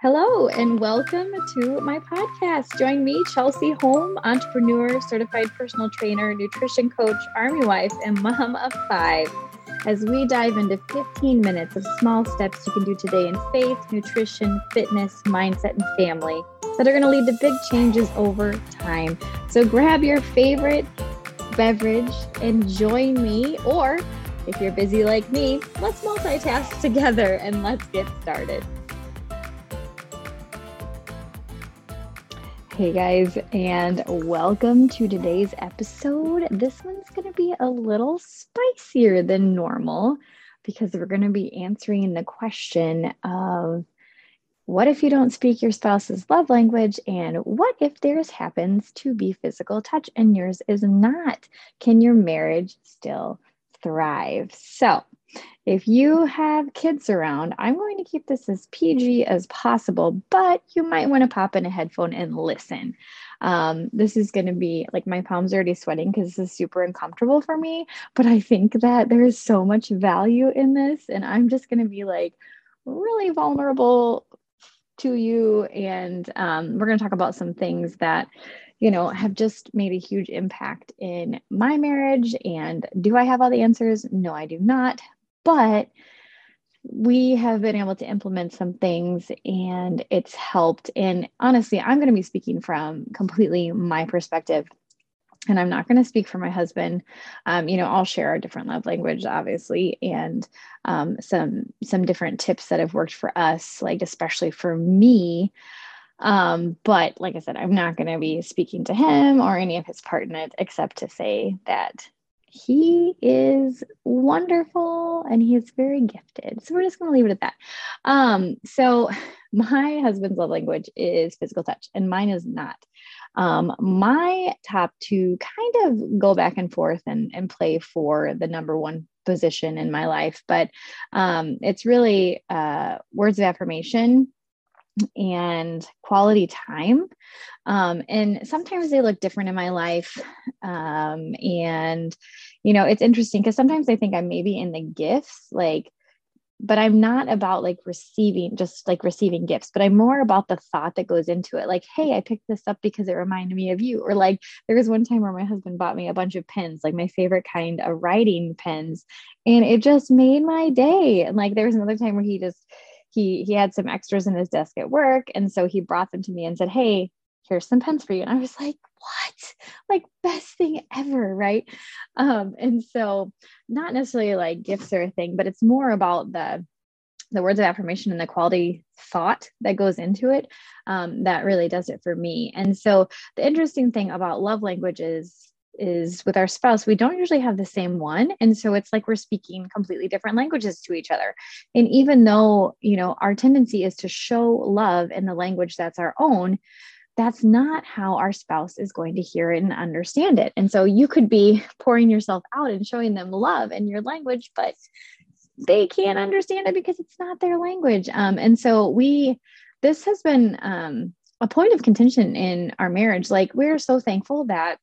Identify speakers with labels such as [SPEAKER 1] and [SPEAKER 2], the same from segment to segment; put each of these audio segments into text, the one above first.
[SPEAKER 1] Hello, and welcome to my podcast. Join me, Chelsey Holm, entrepreneur, certified personal trainer, nutrition coach, army wife, and mom of five, as we dive into 15 minutes of small steps you can do today in faith, nutrition, fitness, mindset, and family that are going to lead to big changes over time. So grab your favorite beverage and join me, or if you're busy like me, let's multitask together and let's get started. Hey guys, and welcome to today's episode. This one's going to be a little spicier than normal because we're going to be answering the question of what if you don't speak your spouse's love language? And what if theirs happens to be physical touch and yours is not? Can your marriage still thrive? So, if you have kids around, I'm going to keep this as PG as possible, but you might want to pop in a headphone and listen. Um, this is going to be like my palms are already sweating because this is super uncomfortable for me, but I think that there is so much value in this, and I'm just going to be like really vulnerable to you. And um, we're going to talk about some things that you know, have just made a huge impact in my marriage. And do I have all the answers? No, I do not but we have been able to implement some things and it's helped. And honestly, I'm going to be speaking from completely my perspective. And I'm not going to speak for my husband. Um, you know, I'll share a different love language, obviously, and um, some some different tips that have worked for us, like especially for me. Um, but like I said, I'm not going to be speaking to him or any of his partners, except to say that he is wonderful and he is very gifted. So we're just going to leave it at that. Um, so my husband's love language is physical touch, and mine is not. Um, my top two kind of go back and forth and, and play for the number one position in my life, but um, it's really uh, words of affirmation and quality time. Um, and sometimes they look different in my life. Um, and, you know, it's interesting because sometimes I think I'm maybe in the gifts, like, but I'm not about like receiving, just like receiving gifts, but I'm more about the thought that goes into it. Like, hey, I picked this up because it reminded me of you. Or like, there was one time where my husband bought me a bunch of pens, like my favorite kind of writing pens, and it just made my day. And like, there was another time where he just, he he had some extras in his desk at work. And so he brought them to me and said hey here's some pens for you. And i was like what? Like best thing ever right? Um and so not necessarily like gifts or a thing but it's more about the the words of affirmation and the quality thought that goes into it um, that really does it for me. And so the interesting thing about love languages is with our spouse we don't usually have the same one. And so it's like we're speaking completely different languages to each other. And even though you know our tendency is to show love in the language that's our own that's not how our spouse is going to hear it and understand it. And so you could be pouring yourself out and showing them love in your language but they can't understand it because it's not their language. Um, and so we this has been um, a point of contention in our marriage. Like we're so thankful that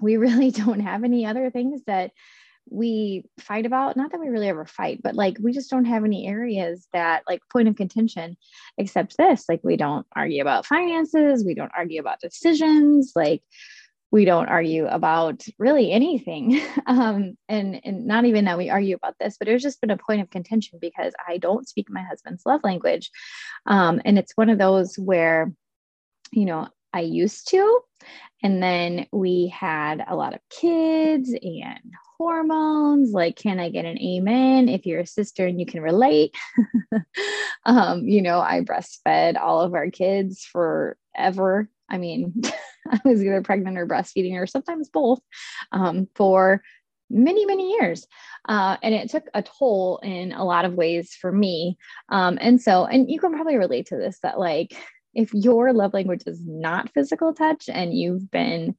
[SPEAKER 1] we really don't have any other things that we fight about. Not that we really ever fight but like we just don't have any areas that like point of contention except this. Like we don't argue about finances. We don't argue about decisions. Like we don't argue about really anything. Um, and and not even that we argue about this but it's just been a point of contention because i don't speak my husband's love language. Um, and it's one of those where you know I used to. And then we had a lot of kids and hormones. Like, can I get an amen if you're a sister and you can relate? um, you know, I breastfed all of our kids forever. I mean, I was either pregnant or breastfeeding, or sometimes both, um, for many, many years. Uh, and it took a toll in a lot of ways for me. Um, and so, and you can probably relate to this that, like, if your love language is not physical touch and you've been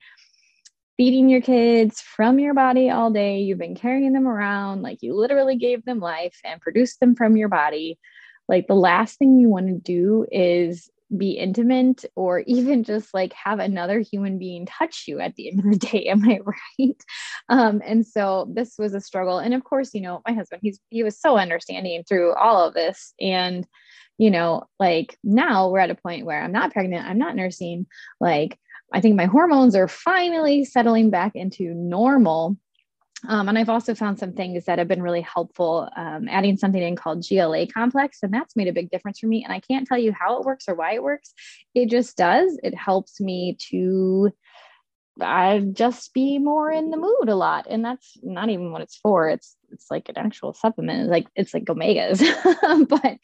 [SPEAKER 1] feeding your kids from your body all day, you've been carrying them around, like you literally gave them life and produced them from your body, like the last thing you want to do is be intimate or even just like have another human being touch you at the end of the day am i right? Um, and so this was a struggle. And of course you know my husband he's he was so understanding through all of this. And you know like now we're at a point where i'm not pregnant i'm not nursing. Like i think my hormones are finally settling back into normal um, and I've also found some things that have been really helpful, um, adding something in called GLA complex. And that's made a big difference for me. And I can't tell you how it works or why it works. It just does. It helps me to I just be more in the mood a lot. And that's not even what it's for. It's it's like an actual supplement. It's like it's like omegas. but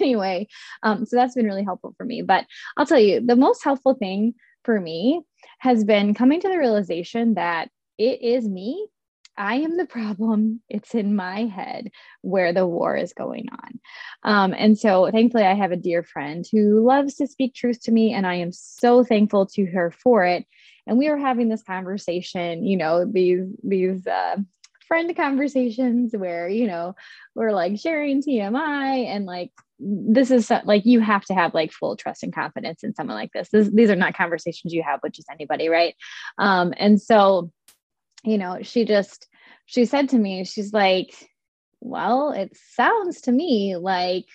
[SPEAKER 1] anyway, um, so that's been really helpful for me. But I'll tell you, the most helpful thing for me has been coming to the realization that it is me I am the problem. It's in my head where the war is going on. Um, and so, thankfully, I have a dear friend who loves to speak truth to me, and I am so thankful to her for it. And we were having this conversation, you know, these these uh, friend conversations where you know we're like sharing TMI and like this is like you have to have like full trust and confidence in someone like this. this these are not conversations you have with just anybody, right? Um, and so you know, she just she said to me, she's like, well, it sounds to me like,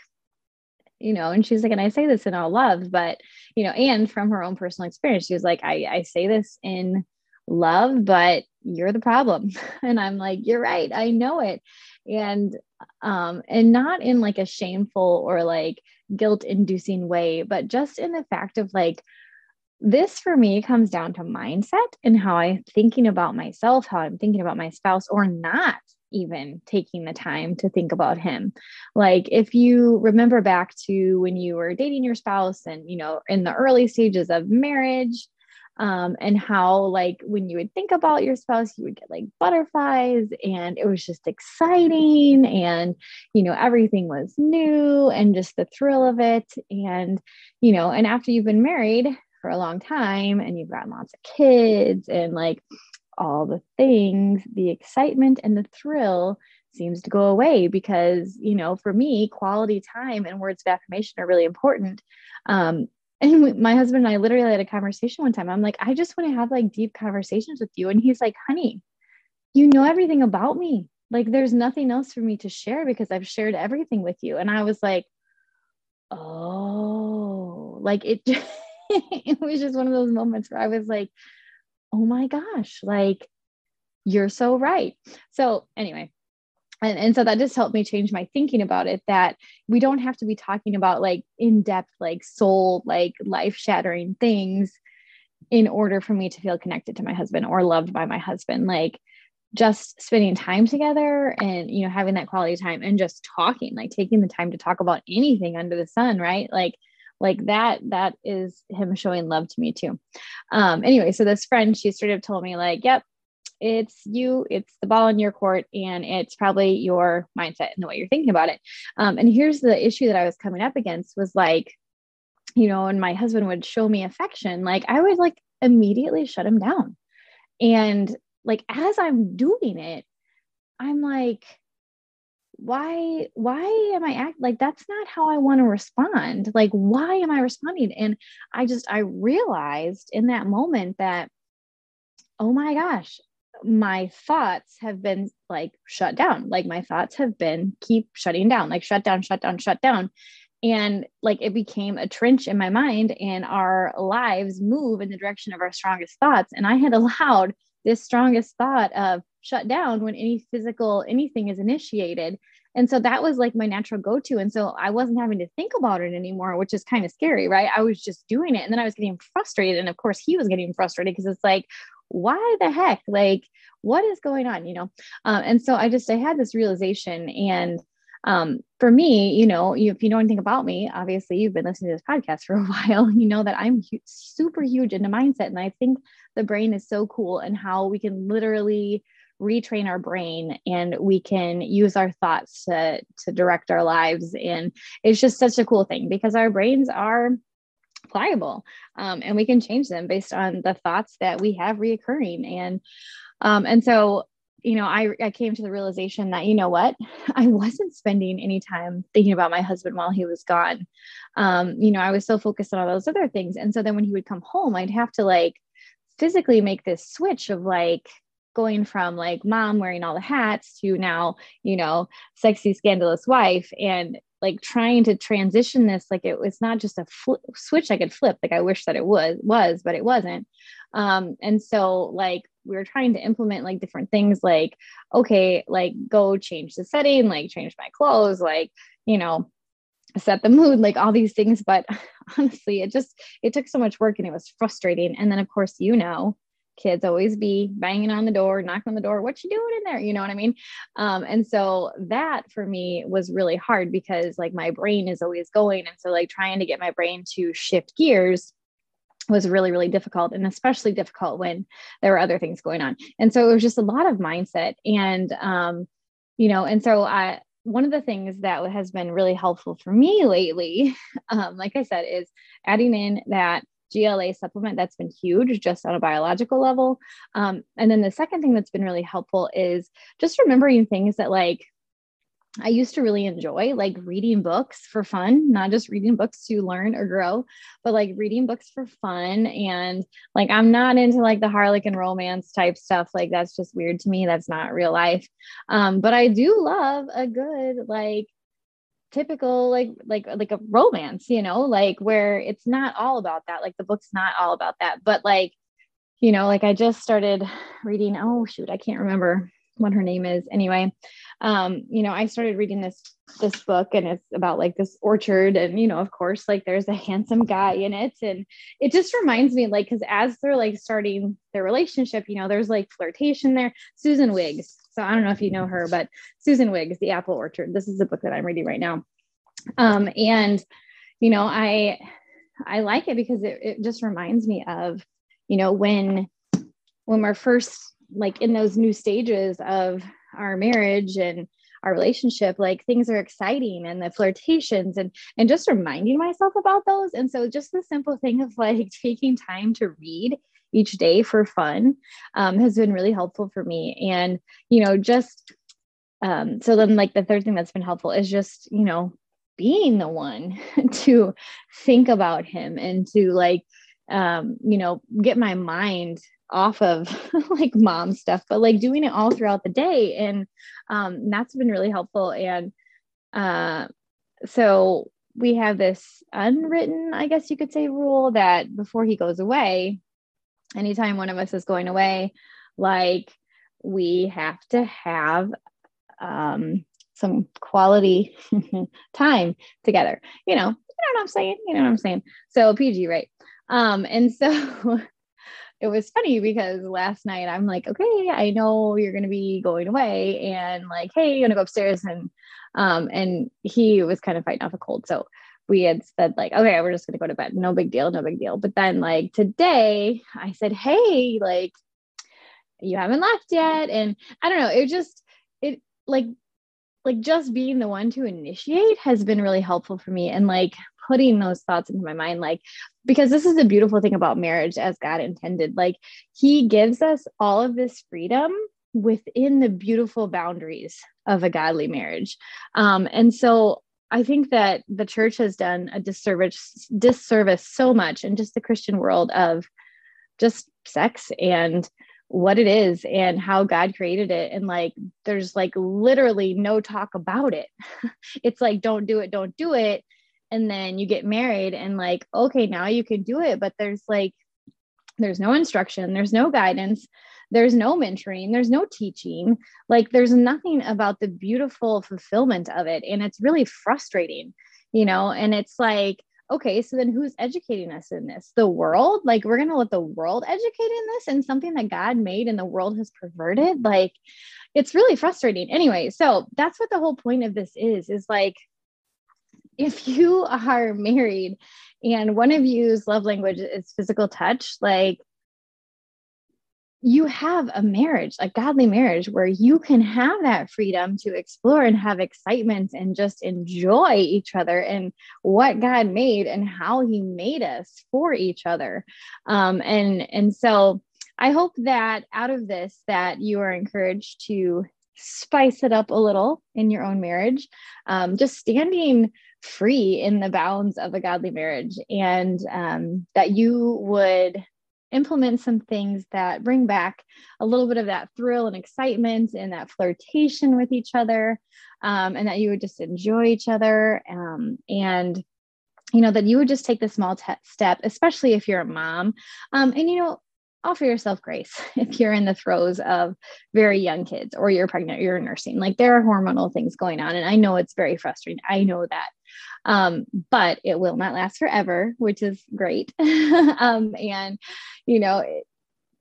[SPEAKER 1] you know, and she's like, and I say this in all love, but, you know, and from her own personal experience, she was like, I, I say this in love, but you're the problem. And I'm like, you're right. I know it. And, um, and not in like a shameful or like guilt inducing way, but just in the fact of like, this for me comes down to mindset and how I'm thinking about myself, how I'm thinking about my spouse, or not even taking the time to think about him. Like if you remember back to when you were dating your spouse and, you know, in the early stages of marriage, um, and how like when you would think about your spouse you would get like butterflies and it was just exciting and you know everything was new and just the thrill of it and you know and after you've been married for a long time and you've got lots of kids and like all the things, the excitement and the thrill seems to go away because, you know, for me, quality time and words of affirmation are really important. Um, and my husband and I literally had a conversation one time. I'm like, I just want to have like deep conversations with you. And he's like, honey, you know everything about me. Like, there's nothing else for me to share because I've shared everything with you. And I was like, oh, like it. it was just one of those moments where I was like, oh my gosh, like you're so right. So, anyway, and, and so that just helped me change my thinking about it that we don't have to be talking about like in depth, like soul, like life shattering things in order for me to feel connected to my husband or loved by my husband. Like, just spending time together and you know having that quality time and just talking like taking the time to talk about anything under the sun right like like that that is him showing love to me too. Um anyway so this friend she sort of told me like yep it's you it's the ball in your court and it's probably your mindset and the way you're thinking about it. Um, and here's the issue that i was coming up against was like you know and my husband would show me affection like i would like immediately shut him down. And like as i'm doing it i'm like why why am i act like that's not how i want to respond. Like why am i responding? And i just i realized in that moment that oh my gosh my thoughts have been like shut down. Like my thoughts have been keep shutting down like shut down shut down shut down. And like it became a trench in my mind and our lives move in the direction of our strongest thoughts. And i had allowed this strongest thought of shut down when any physical anything is initiated. And so that was like my natural go to. And so I wasn't having to think about it anymore, which is kind of scary, right? I was just doing it. And then I was getting frustrated. And of course, he was getting frustrated because it's like, why the heck? Like, what is going on? You know? Um, and so I just, I had this realization. And um, for me, you know, if you know anything about me, obviously you've been listening to this podcast for a while, you know that I'm super huge into mindset. And I think the brain is so cool and how we can literally retrain our brain and we can use our thoughts to to direct our lives and it's just such a cool thing because our brains are pliable um, and we can change them based on the thoughts that we have reoccurring and um, and so you know, I, I came to the realization that, you know what, I wasn't spending any time thinking about my husband while he was gone. Um, you know, I was so focused on all those other things. And so then when he would come home, I'd have to like physically make this switch of like, going from like mom wearing all the hats to now, you know, sexy, scandalous wife. And like trying to transition this like it was not just a fl- switch i could flip like i wish that it was was but it wasn't um and so like we were trying to implement like different things like okay like go change the setting like change my clothes like you know set the mood like all these things but honestly it just it took so much work and it was frustrating and then of course you know kids always be banging on the door, knocking on the door, what you doing in there? You know what I mean? Um, and so that for me was really hard because like my brain is always going. And so like trying to get my brain to shift gears was really, really difficult and especially difficult when there were other things going on. And so it was just a lot of mindset. And, um, you know, and so I, one of the things that has been really helpful for me lately, um, like I said, is adding in that GLA supplement that's been huge just on a biological level. Um, and then the second thing that's been really helpful is just remembering things that like I used to really enjoy, like reading books for fun, not just reading books to learn or grow, but like reading books for fun. And like, I'm not into like the Harlequin romance type stuff. Like, that's just weird to me. That's not real life. Um, but I do love a good, like, typical like like like a romance you know like where it's not all about that like the book's not all about that but like you know like i just started reading oh shoot i can't remember what her name is. Anyway um you know i started reading this this book and it's about like this orchard and you know of course like there's a handsome guy in it and it just reminds me like because as they're like starting their relationship you know there's like flirtation there. Susan wiggs so I don't know if you know her, but Susan Wiggs, The Apple Orchard. This is the book that I'm reading right now. Um, and you know, I I like it because it, it just reminds me of, you know, when when we're first like in those new stages of our marriage and our relationship like things are exciting and the flirtations and and just reminding myself about those and so just the simple thing of like taking time to read each day for fun um, has been really helpful for me. And, you know, just um, so then, like, the third thing that's been helpful is just, you know, being the one to think about him and to, like, um, you know, get my mind off of like mom stuff, but like doing it all throughout the day. And um, that's been really helpful. And uh, so we have this unwritten, I guess you could say, rule that before he goes away, anytime one of us is going away, like we have to have um, some quality time together. You know, you know what I'm saying? You know what I'm saying? So PG, right? Um, and so it was funny because last night I'm like, okay, I know you're gonna be going away, and like, hey, you wanna go upstairs? And um, and he was kind of fighting off a cold, so we had said like okay we're just going to go to bed. No big deal no big deal. But then like today i said hey like you haven't left yet. And i don't know it just it like like just being the one to initiate has been really helpful for me and like putting those thoughts into my mind like because this is a beautiful thing about marriage as god intended like he gives us all of this freedom within the beautiful boundaries of a godly marriage. Um, and so I think that the church has done a disservice disservice so much in just the Christian world of just sex and what it is and how God created it. And like, there's like literally no talk about it. it's like, don't do it, don't do it. And then you get married and like, okay, now you can do it. But there's like, there's no instruction, there's no guidance there's no mentoring, there's no teaching. Like there's nothing about the beautiful fulfillment of it. And it's really frustrating, you know? And it's like, okay, so then who's educating us in this? The world? Like we're going to let the world educate in this and something that God made and the world has perverted? Like it's really frustrating. Anyway, so that's what the whole point of this is is like if you are married and one of you's love language is physical touch, like you have a marriage, a godly marriage, where you can have that freedom to explore and have excitement and just enjoy each other and what God made and how He made us for each other. Um, and and so I hope that out of this that you are encouraged to spice it up a little in your own marriage, um, just standing free in the bounds of a godly marriage, and um, that you would implement some things that bring back a little bit of that thrill and excitement and that flirtation with each other, um, and that you would just enjoy each other. Um, and you know that you would just take the small te- step especially if you're a mom um, and you know offer yourself grace if you're in the throes of very young kids or you're pregnant you're nursing. Like there are hormonal things going on. And I know it's very frustrating. I know that. Um, but it will not last forever, which is great. um, and, you know, it,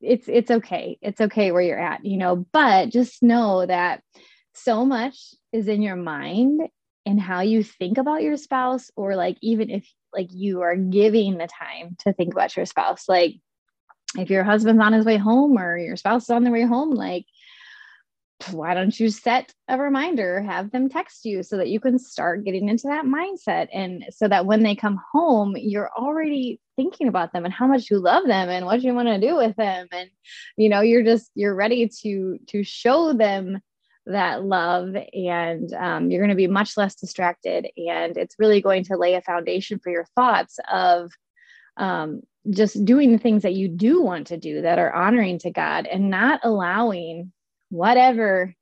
[SPEAKER 1] it's it's okay. It's okay where you're at, you know, but just know that so much is in your mind and how you think about your spouse or like even if like you are giving the time to think about your spouse like if your husband's on his way home or your spouse is on their way home, like, why don't you set a reminder, have them text you so that you can start getting into that mindset? And so that when they come home, you're already thinking about them and how much you love them and what you want to do with them. And, you know, you're just, you're ready to, to show them that love and um, you're going to be much less distracted. And it's really going to lay a foundation for your thoughts of, um, just doing the things that you do want to do that are honoring to God and not allowing whatever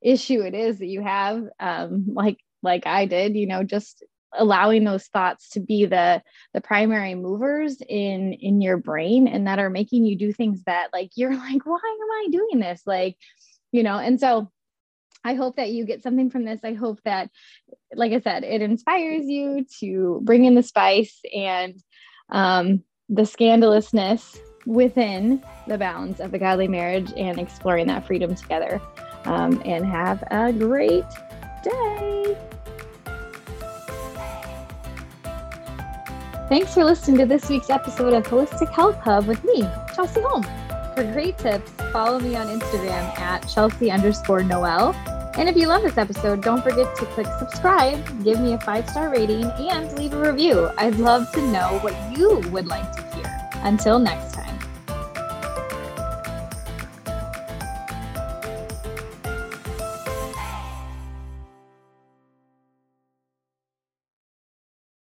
[SPEAKER 1] issue it is that you have um, like like I did you know just allowing those thoughts to be the the primary movers in in your brain and that are making you do things that like you're like why am I doing this like you know and so I hope that you get something from this. I hope that, like I said, it inspires you to bring in the spice and um, the scandalousness within the bounds of the godly marriage and exploring that freedom together. Um, and have a great day. Thanks for listening to this week's episode of Holistic Health Hub with me, Chelsey Holm. For great tips, follow me on Instagram at Chelsey underscore Noel and if you love this episode, don't forget to click subscribe, give me a five star rating, and leave a review. I'd love to know what you would like to hear. Until next time.